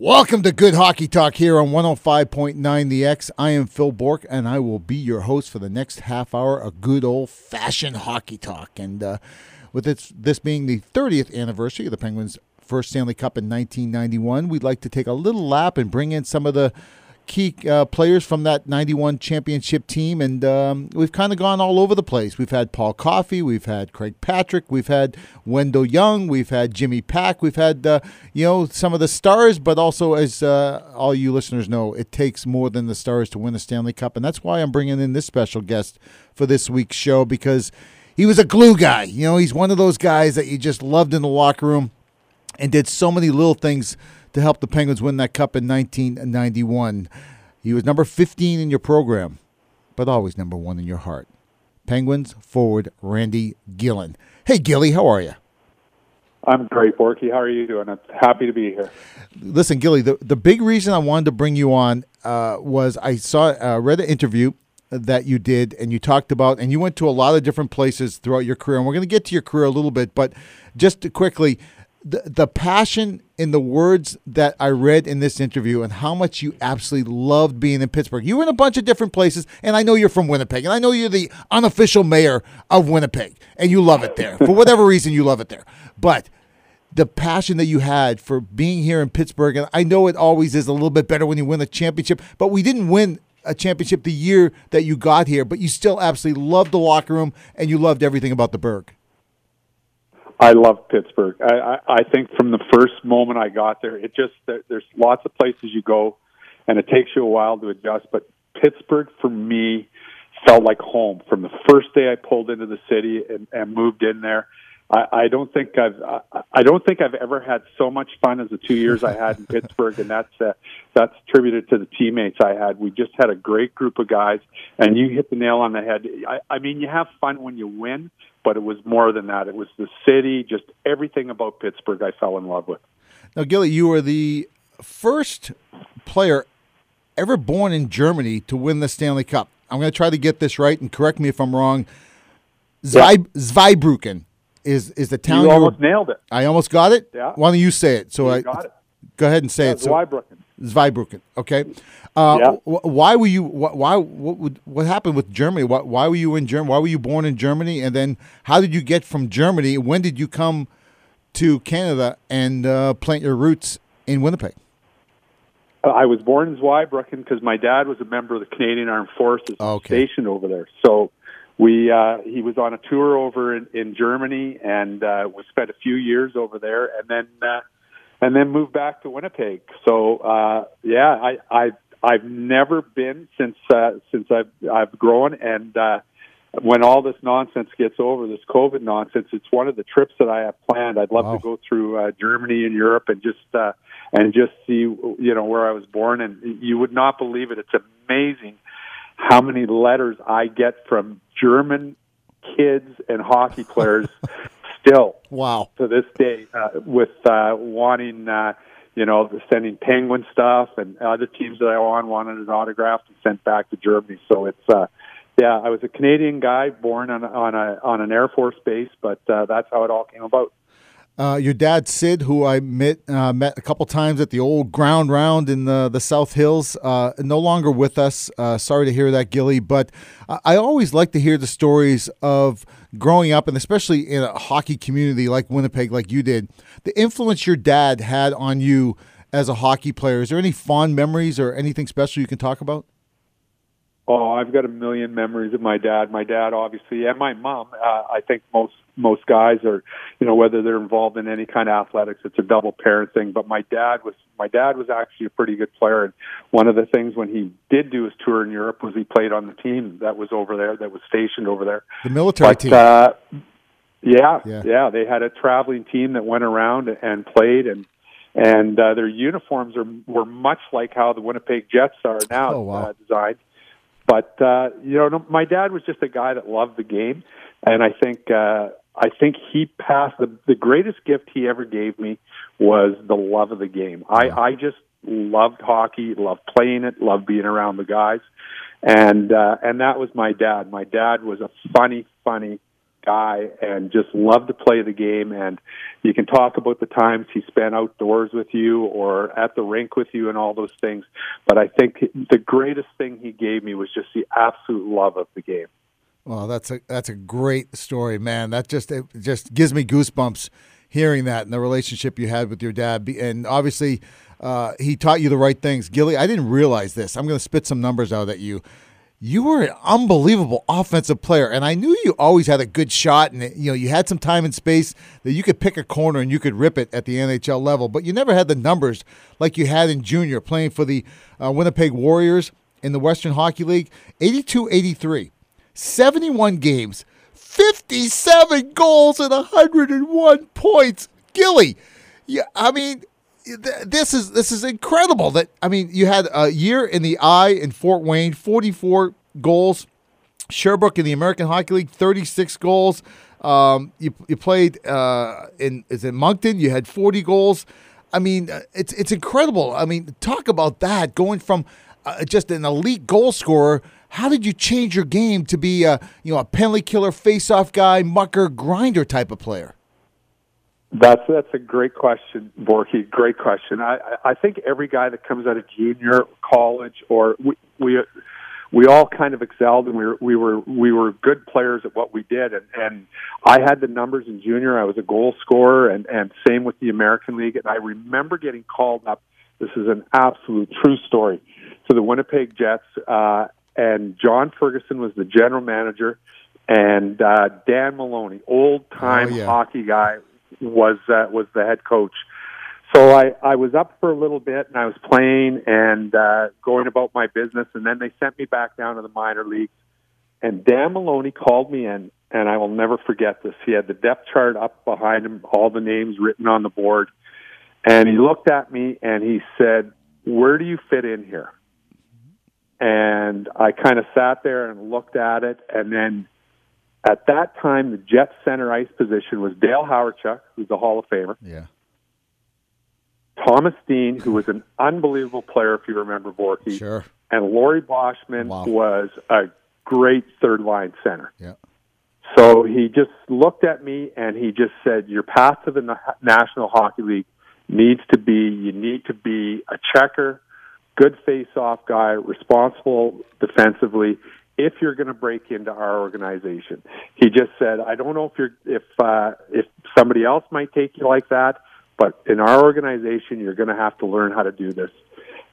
Welcome to Good Hockey Talk here on 105.9 The X. I am Phil Bourque, and I will be your host for the next half hour of good old fashioned hockey talk. And uh, with this, this being the 30th anniversary of the Penguins' first Stanley Cup in 1991, we'd like to take a little lap and bring in some of the key uh, players from that 91 championship team. And um, we've kind of gone all over the place. We've had Paul Coffey, we've had Craig Patrick, we've had Wendell Young, we've had Jimmy Paek, we've had, uh, you know, some of the stars, but also, as uh, all you listeners know, it takes more than the stars to win the Stanley Cup. And that's why I'm bringing in this special guest for this week's show because he was a glue guy. You know, he's one of those guys that you just loved in the locker room and did so many little things to help the Penguins win that cup in 1991. He was number 15 in your program, but always number one in your heart. Penguins forward Randy Gilhen. Hey, Gilly, how are you? I'm great, Borky. How are you doing? I'm happy to be here. Listen, Gilly, the, the big reason I wanted to bring you on uh, was I saw uh, read an interview that you did and you talked about and you went to a lot of different places throughout your career and we're going to get to your career a little bit but just quickly the, the passion in the words that I read in this interview and how much you absolutely loved being in Pittsburgh. You were in a bunch of different places, and I know you're from Winnipeg, and I know you're the unofficial mayor of Winnipeg, and you love it there. For whatever reason, you love it there. But the passion that you had for being here in Pittsburgh, and I know it always is a little bit better when you win a championship, but we didn't win a championship the year that you got here, but you still absolutely loved the locker room and you loved everything about the Burgh. I love Pittsburgh. I, I, I think from the first moment I got there, it just there, there's lots of places you go, and it takes you a while to adjust. But Pittsburgh for me felt like home from the first day I pulled into the city and, and moved in there. I, I don't think I've I, I don't think I've ever had so much fun as the two years I had in Pittsburgh, and that's uh, that's attributed to the teammates I had. We just had a great group of guys, and you hit the nail on the head. I, I mean, you have fun when you win, but it was more than that. It was the city, just everything about Pittsburgh I fell in love with. Now, Gilly, you were the first player ever born in Germany to win the Stanley Cup. I'm going to try to get this right and correct me if I'm wrong. Zwei, yeah. Zweibrücken is is the town. You almost were, nailed it. I almost got it. Yeah. Why don't you say it? So you I got it. go ahead and say yeah, it. So, Zweibrücken. Zweibrücken. Okay. Uh, yeah. Why were you? Why? What would? What happened with Germany? Why, why were you in Germany? Why were you born in Germany? And then how did you get from Germany? When did you come to Canada and uh, plant your roots in Winnipeg? Uh, I was born in Zweibrücken because my dad was a member of the Canadian Armed Forces okay. stationed over there. So we uh, he was on a tour over in, in Germany and uh, we spent a few years over there, and then uh, and then moved back to Winnipeg. So uh, yeah, I, I I've never been since uh, since I've I've grown, and uh, when all this nonsense gets over, this COVID nonsense, it's one of the trips that I have planned. I'd love wow. to go through uh, Germany and Europe and just uh, and just see you know where I was born, and you would not believe it. It's amazing how many letters I get from German kids and hockey players still. Wow. To this day, uh, with uh, wanting. Uh, you know, sending penguin stuff and other teams that I on wanted an autograph and sent back to Germany. So it's uh yeah, I was a Canadian guy born on on a on an Air Force base, but uh, that's how it all came about. Uh, your dad, Sid, who I met uh, met a couple times at the old ground round in the the South Hills, uh, no longer with us. Uh, sorry to hear that, Gilly. But I always like to hear the stories of growing up, and especially in a hockey community like Winnipeg, like you did, the influence your dad had on you as a hockey player. Is there any fond memories or anything special you can talk about? Oh, I've got a million memories of my dad. My dad, obviously, and my mom. Uh, I think most most guys are, you know, whether they're involved in any kind of athletics, it's a double parent thing. But my dad was my dad was actually a pretty good player, and one of the things when he did do his tour in Europe was he played on the team that was over there, that was stationed over there, the military but, team. Uh, yeah, Yeah. yeah, they had a traveling team that went around and played, and and uh, their uniforms are were much like how the Winnipeg Jets are now Oh, wow. uh, designed. But uh, you know, my dad was just a guy that loved the game, and I think uh, I think he passed the the greatest gift he ever gave me was the love of the game. I I just loved hockey, loved playing it, loved being around the guys, and uh, and that was my dad. My dad was a funny, funny guy and just loved to play the game. And you can talk about the times he spent outdoors with you or at the rink with you and all those things. But I think the greatest thing he gave me was just the absolute love of the game. Well, that's a that's a great story, man. That just it just gives me goosebumps hearing that and the relationship you had with your dad. And obviously, uh, he taught you the right things. Gilly, I didn't realize this. I'm going to spit some numbers out at you. You were an unbelievable offensive player, and I knew you always had a good shot, and you know you had some time and space that you could pick a corner and you could rip it at the NHL level. But you never had the numbers like you had in junior, playing for the uh, Winnipeg Warriors in the Western Hockey League, 82-83. 71 games, 57 goals, and 101 points. Gilly, yeah, I mean, this is this is incredible. That I mean, you had a year in the eye in Fort Wayne, 44 goals. Sherbrooke in the American Hockey League, 36 goals. Um, you you played uh, in is it Moncton? You had 40 goals. I mean, uh, it's it's incredible. I mean, talk about that going from uh, just an elite goal scorer how did you change your game to be a you know a penalty killer, face-off guy, mucker, grinder type of player? That's that's a great question, Borky. Great question. I I think every guy that comes out of junior college or we we we all kind of excelled and we were we were we were good players at what we did and and I had the numbers in junior. I was a goal scorer and and same with the American League. And I remember getting called up. This is an absolute true story to the Winnipeg Jets. Uh, and John Ferguson was the general manager, and uh, Dan Maloney, old time oh, yeah. hockey guy, was uh, was the head coach. So I I was up for a little bit, and I was playing and uh, going about my business, and then they sent me back down to the minor leagues. And Dan Maloney called me in, and I will never forget this. He had the depth chart up behind him, all the names written on the board, and he looked at me and he said, "Where do you fit in here?" And I kind of sat there and looked at it. And then at that time, the Jets center ice position was Dale Hawerchuk, who's a Hall of Famer. Yeah. Thomas Steen, who was an unbelievable player, if you remember Borky. Sure. And Laurie Boschman wow. was a great third line center. Yeah. So he just looked at me and he just said, Your path to the National Hockey League needs to be you need to be a checker good face-off guy, responsible defensively. If you're going to break into our organization, he just said, "I don't know if you're if uh, if somebody else might take you like that, but in our organization, you're going to have to learn how to do this."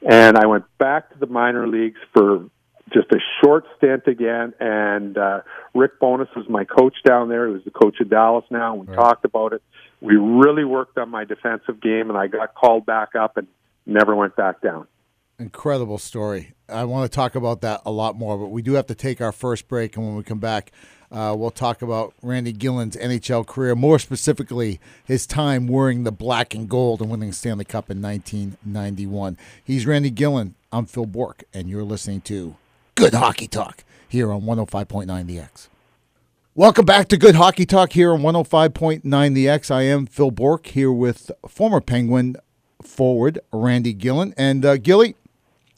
And I went back to the minor leagues for just a short stint again. And uh, Rick Bowness was my coach down there. He was the coach of Dallas now. We right. talked about it. We really worked on my defensive game, and I got called back up and never went back down. Incredible story. I want to talk about that a lot more, but we do have to take our first break. And when we come back, uh, we'll talk about Randy Gilhen's NHL career, more specifically, his time wearing the black and gold and winning the Stanley Cup in 1991. He's Randy Gilhen. I'm Phil Bourque, and you're listening to Good Hockey Talk here on 105.9 The X. Welcome back to Good Hockey Talk here on 105.9 The X. I am Phil Bourque here with former Penguin forward Randy Gilhen. And uh, Gilly,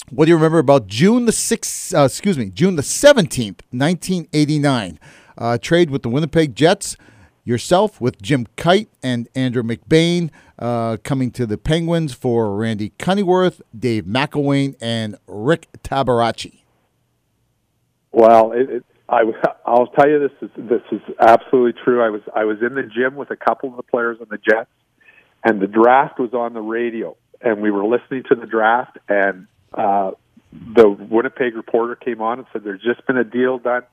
what do you remember about June the 6th, uh, excuse me, June the 17th, 1989? Uh, trade with the Winnipeg Jets, yourself with Jim Kyte and Andrew McBain uh, coming to the Penguins for Randy Cunneyworth, Dave McLlwain, and Rick Tabaracci. Well, it, it, I, I'll tell you this is this is absolutely true. I was I was in the gym with a couple of the players on the Jets, and the draft was on the radio, and we were listening to the draft, and uh, the Winnipeg reporter came on and said there's just been a deal done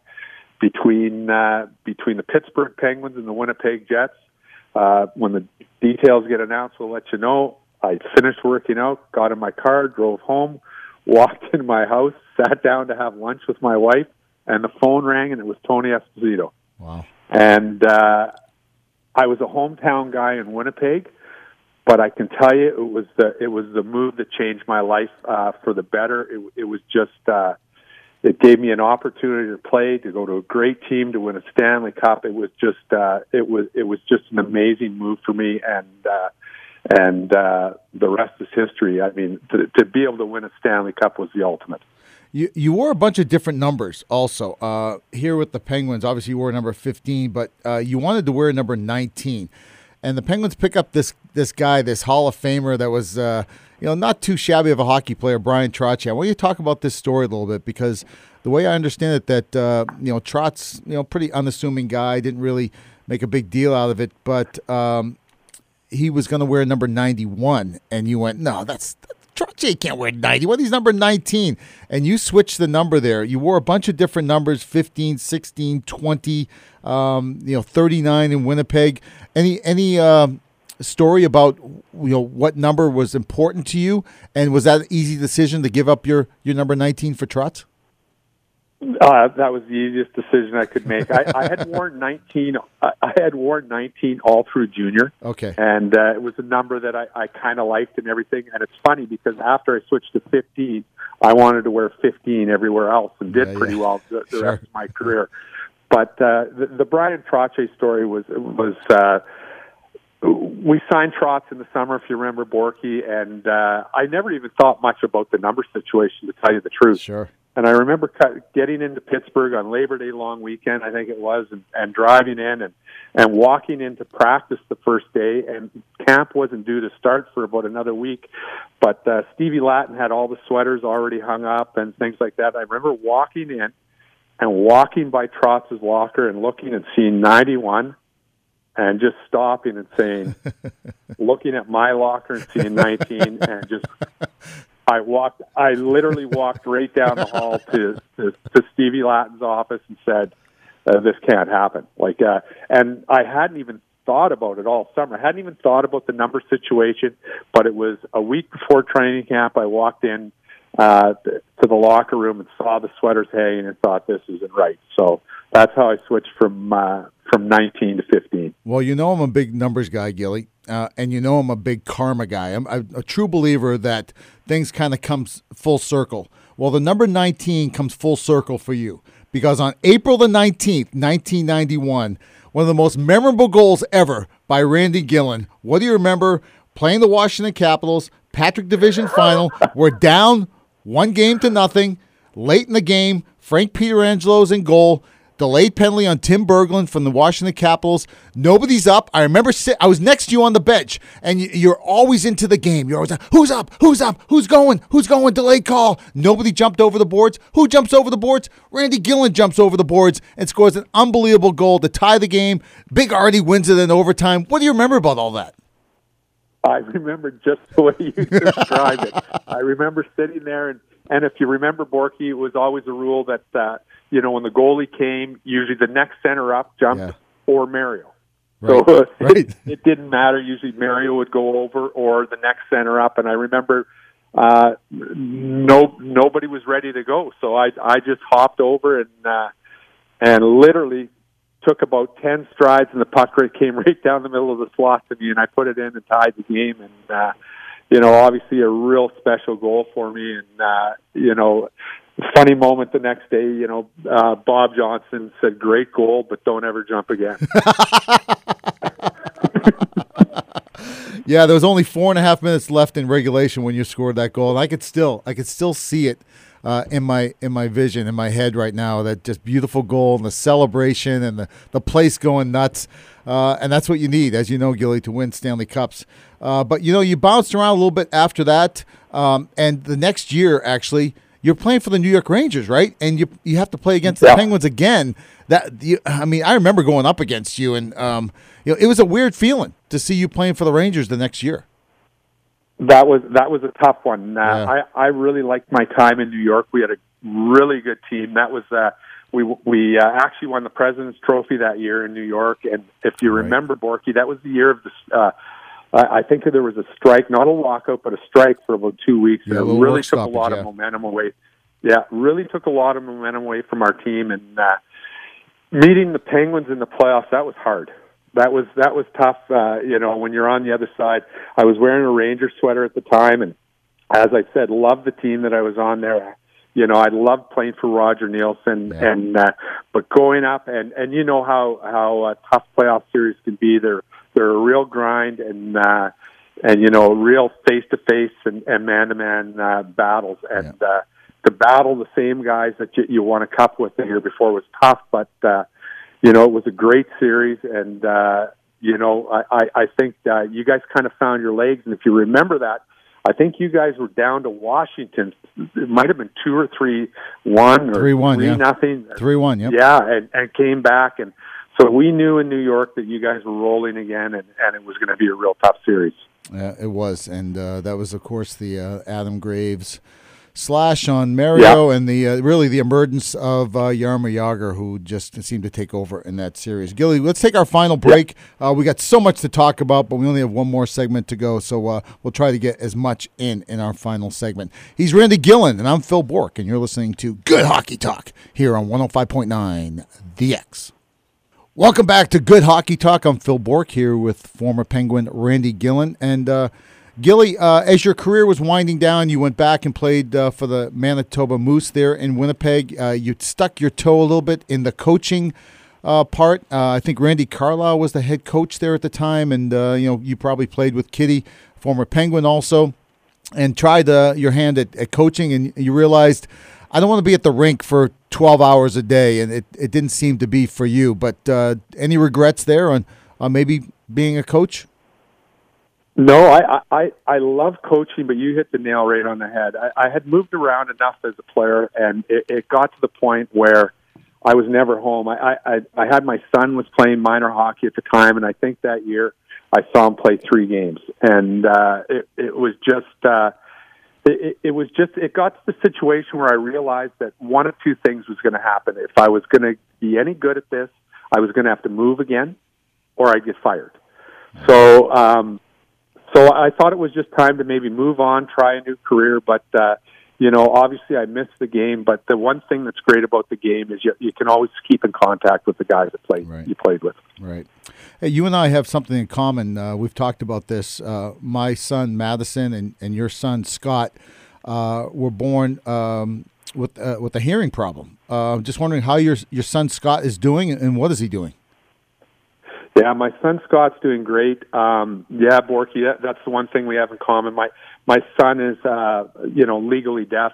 between uh, between the Pittsburgh Penguins and the Winnipeg Jets. Uh, when the details get announced, we'll let you know. I finished working out, got in my car, drove home, walked into my house, sat down to have lunch with my wife, and the phone rang, and it was Tony Esposito. Wow! And uh, I was a hometown guy in Winnipeg, but I can tell you it was the it was the move that changed my life uh, for the better. It, it was just uh, it gave me an opportunity to play, to go to a great team, to win a Stanley Cup. It was just uh, it was it was just an amazing move for me, and uh, and uh, the rest is history. I mean, to, to be able to win a Stanley Cup was the ultimate. You you wore a bunch of different numbers also. Uh, here with the Penguins, obviously you wore number 15, but uh, you wanted to wear number 19. And the Penguins pick up this this guy, this Hall of Famer that was uh, you know not too shabby of a hockey player, Bryan Trottier. I want you to talk about this story a little bit because the way I understand it, that uh, you know Trot's you know pretty unassuming guy, didn't really make a big deal out of it, but um, he was going to wear number 91, and you went, no, that's Trottier can't wear 91. He's number 19. And you switched the number there. You wore a bunch of different numbers 15, 16, 20, um, you know, 39 in Winnipeg. Any, any, um, story about you know what number was important to you and was that an easy decision to give up your your number 19 for Trotz? Uh, that was the easiest decision I could make. I, I had worn 19. I had worn 19 all through junior. Okay. And uh, it was a number that I, I kind of liked and everything. And it's funny because after I switched to 15, I wanted to wear 15 everywhere else and did yeah, pretty yeah. well the, the sure. rest of my career. But uh, the, the Bryan Trottier story was was. Uh, we signed Trotz in the summer, if you remember Borky, and uh, I never even thought much about the number situation, to tell you the truth. Sure. And I remember getting into Pittsburgh on Labor Day long weekend, I think it was, and, and driving in and and walking into practice the first day. And camp wasn't due to start for about another week, but uh, Stevie Latin had all the sweaters already hung up and things like that. I remember walking in and walking by Trotz's locker and looking and seeing 91 and just stopping and saying, looking at my locker and seeing 19 and just I walked. I literally walked right down the hall to to, to Stevie Latin's office and said, uh, "This can't happen." Like, uh, and I hadn't even thought about it all summer. I hadn't even thought about the number situation. But it was a week before training camp. I walked in uh, to the locker room and saw the sweaters hanging and thought, "This isn't right." So that's how I switched from uh, from 19 to 15. Well, you know I'm a big numbers guy, Gilly, uh, and you know I'm a big karma guy. I'm a, a true believer that things kind of comes full circle. Well, the number 19 comes full circle for you because on April the 19th, 1991, one of the most memorable goals ever by Randy Gilhen. What do you remember? Playing the Washington Capitals, Patrick Division final. We're down one game to nothing. Late in the game, Frank Pietrangelo's in goal delayed penalty on Tim Berglund from the Washington Capitals. Nobody's up. I remember sit, I was next to you on the bench, and you're always into the game. You're always like, who's up? Who's up? Who's going? Who's going? Delayed call. Nobody jumped over the boards. Who jumps over the boards? Randy Gilhen jumps over the boards and scores an unbelievable goal to tie the game. Big Artie wins it in overtime. What do you remember about all that? I remember just the way you described it. I remember sitting there, and, and if you remember Borky, it was always a rule that uh, you know, when the goalie came, usually the next center up jumped yeah. or Mario. Right. So right. It, it, didn't matter. Usually Mario would go over or the next center up. And I remember uh, no nobody was ready to go, so I I just hopped over and uh, and literally took about ten strides, and the puck came right down the middle of the slot to me, and I put it in and tied the game. And uh, you know, obviously a real special goal for me, and uh, you know, funny moment the next day, you know, uh, Bob Johnson said, "Great goal, but don't ever jump again." yeah, there was only four and a half minutes left in regulation when you scored that goal, and I could still, I could still see it uh, in my in my vision in my head right now. That just beautiful goal and the celebration and the the place going nuts. Uh, and that's what you need, as you know, Gilly, to win Stanley Cups. Uh, but you know, you bounced around a little bit after that, um, and the next year, actually, you're playing for the New York Rangers, right? And you you have to play against the. Penguins again. That you, I mean, I remember going up against you, and um, you know, it was a weird feeling to see you playing for the Rangers the next year. That was that was a tough one. Uh, yeah. I I really liked my time in New York. We had a really good team. That was uh, we we uh, actually won the President's Trophy that year in New York. And if you remember, right. Borky, that was the year of the. Uh, I I think there was a strike, not a lockout, but a strike for about two weeks, yeah, and it really took a lot yeah. of momentum away. Yeah, really took a lot of momentum away from our team, and uh, meeting the Penguins in the playoffs that was hard. That was that was tough. Uh, you know, when you're on the other side. I was wearing a Ranger sweater at the time, and as I said, loved the team that I was on there. You know, I loved playing for Roger Neilson, yeah. and uh, but going up and and you know how how uh, tough playoff series can be. They're they're a real grind and uh, and you know real face to face and man to man battles and. Yeah. Uh, to battle the same guys that you, you won a cup with the year before was tough, but uh, you know it was a great series, and uh, you know I, I, I think uh, you guys kind of found your legs, and if you remember that. I think you guys were down to Washington. It might have been two or three one or three one, three yeah. nothing. Three one, yeah, yeah, and, and came back, and so we knew in New York that you guys were rolling again, and, and it was going to be a real tough series. Yeah, it was, and uh, that was, of course, the uh, Adam Graves slash on Mario, Yeah. and the uh, really the emergence of uh, Jaromir Jagr, who just seemed to take over in that series. Gilly, let's take our final break. Uh, we got so much to talk about, but we only have one more segment to go, so uh, we'll try to get as much in in our final segment. He's Randy Gilhen, and I'm Phil Bourque, and you're listening to Good Hockey Talk here on 105.9 The X. Welcome back to Good Hockey Talk. I'm Phil Bourque here with former Penguin Randy Gilhen. And uh, Gilly, uh, as your career was winding down, you went back and played uh, for the Manitoba Moose there in Winnipeg. Uh, you stuck your toe a little bit in the coaching uh, part. Uh, I think Randy Carlyle was the head coach there at the time, and you know you probably played with Kitty, former Penguin, also, and tried your hand at, at coaching, and you realized I don't want to be at the rink for 12 hours a day, and it, it didn't seem to be for you. But uh, any regrets there on, on maybe being a coach? No, I, I I love coaching, but you hit the nail right on the head. I, I had moved around enough as a player, and it, it got to the point where I was never home. I, I I had my son was playing minor hockey at the time, and I think that year I saw him play three games, and uh, it it was just. Uh, it, it was just it got to the situation where I realized that one of two things was going to happen. If I was going to be any good at this, I was going to have to move again, or I'd get fired. So, um, so I thought it was just time to maybe move on, try a new career. But uh, you know, obviously, I missed the game. But the one thing that's great about the game is you, you can always keep in contact with the guys that played Right. you played with. Right. Hey, you and I have something in common. Uh, we've talked about this. Uh, my son Madison and, and your son Scott uh, were born um, with uh, with a hearing problem. Uh, just wondering how your your son Scott is doing and what is he doing? Yeah, my son Scott's doing great. Um, yeah, Borky, that, that's the one thing we have in common. My my son is, uh, you know, legally deaf.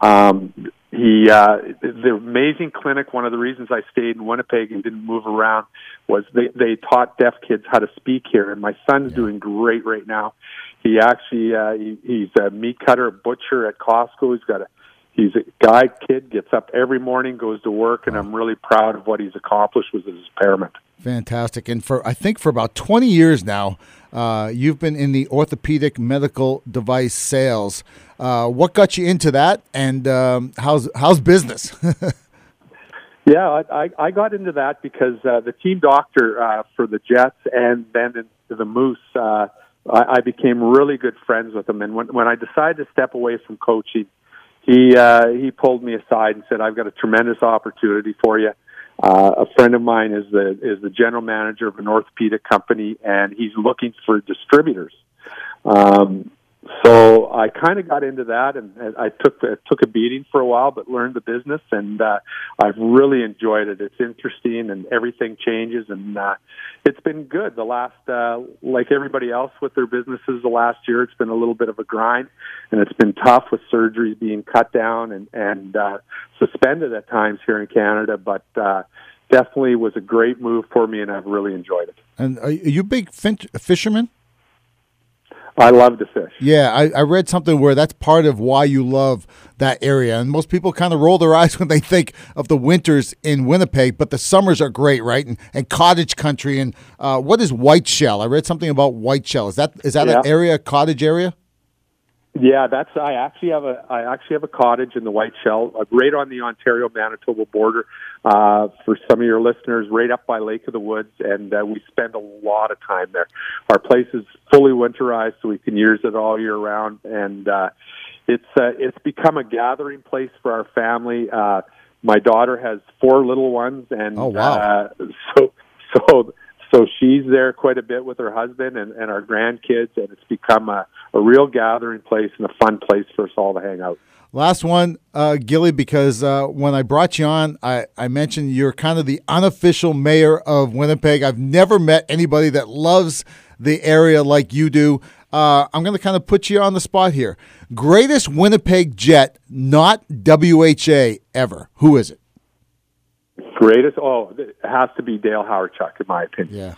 Um, he uh, the amazing clinic. One of the reasons I stayed in Winnipeg and didn't move around was they they taught deaf kids how to speak here, and my son's doing great right now. He actually uh, he, he's a meat cutter, butcher at Costco. He's got a he's a guy kid gets up every morning, goes to work, and I'm really proud of what he's accomplished with his impairment. Fantastic. And for I think for about 20 years now, uh, you've been in the orthopedic medical device sales. Uh, what got you into that, and um, how's how's business? Yeah, I, I, I got into that because uh, the team doctor uh, for the Jets and then the Moose, uh, I, I became really good friends with him. And when, when I decided to step away from coaching, he uh, he pulled me aside and said, "I've got a tremendous opportunity for you." Uh, a friend of mine is the is the general manager of an orthopedic company, and he's looking for distributors. Um, so I kind of got into that, and, and I took took a beating for a while, but learned the business, and uh, I've really enjoyed it. It's interesting, and everything changes, and uh, it's been good. The last, uh, like everybody else with their businesses, the last year it's been a little bit of a grind, and it's been tough with surgeries being cut down and and uh, suspended at times here in Canada, but. Uh, Definitely was a great move for me, and I've really enjoyed it. and are you a big fin- fisherman? I love to fish. Yeah, I, I read something where that's part of why you love that area. And most people kind of roll their eyes when they think of the winters in Winnipeg, but the summers are great, right? And, and cottage country. And uh, what is Whiteshell? I read something about Whiteshell. Is that is that an area, a cottage area? Yeah, that's. I actually have a. I actually have a cottage in the White Shell, uh, right on the Ontario Manitoba border. Uh, for some of your listeners, right up by Lake of the Woods, and uh, we spend a lot of time there. Our place is fully winterized, so we can use it all year round, and uh, it's uh, it's become a gathering place for our family. Uh, my daughter has four little ones, and Oh, wow. uh, so so so she's there quite a bit with her husband and, and our grandkids, and it's become a, a real gathering place and a fun place for us all to hang out. Last one, uh, Gilly, because uh, when I brought you on, I, I mentioned you're kind of the unofficial mayor of Winnipeg. I've never met anybody that loves the area like you do. uh, I'm going to kind of put you on the spot here. Greatest Winnipeg Jet, not WHA ever. Who is it? Greatest? Oh, it has to be Dale Hawerchuk, in my opinion. Yeah.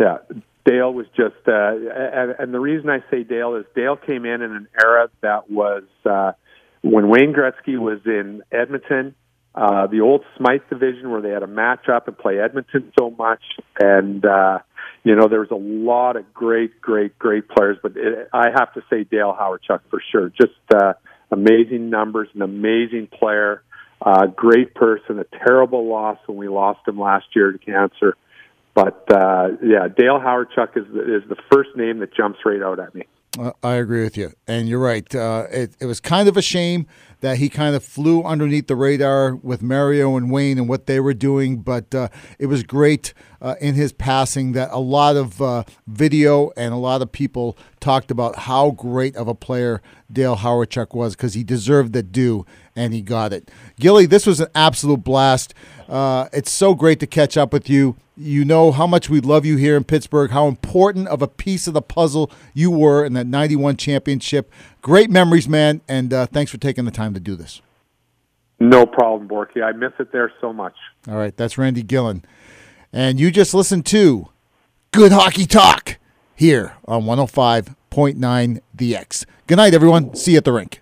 Yeah. Dale was just, uh, and, and the reason I say Dale is Dale came in in an era that was uh, when Wayne Gretzky was in Edmonton, uh, the old Smythe division where they had a matchup and play Edmonton so much, and uh, you know there was a lot of great, great, great players, but it, I have to say Dale Hawerchuk for sure. Just uh, amazing numbers, an amazing player, uh, great person. A terrible loss when we lost him last year to cancer. But uh, yeah, Dale Hawerchuk is is the first name that jumps right out at me. I agree with you, and you're right. Uh, it, it was kind of a shame that he kind of flew underneath the radar with Mario and Wayne and what they were doing, but uh, it was great uh, in his passing that a lot of uh, video and a lot of people talked about how great of a player Dale Hawerchuk was because he deserved the due and he got it. Gilly, this was an absolute blast. Uh, it's so great to catch up with you. You know how much we love you here in Pittsburgh, how important of a piece of the puzzle you were in that 91 championship. Great memories, man, and uh, thanks for taking the time to do this. No problem, Borky. I miss it there so much. All right, that's Randy Gilhen. And you just listened to Good Hockey Talk here on 105.9 The X. Good night, everyone. See you at the rink.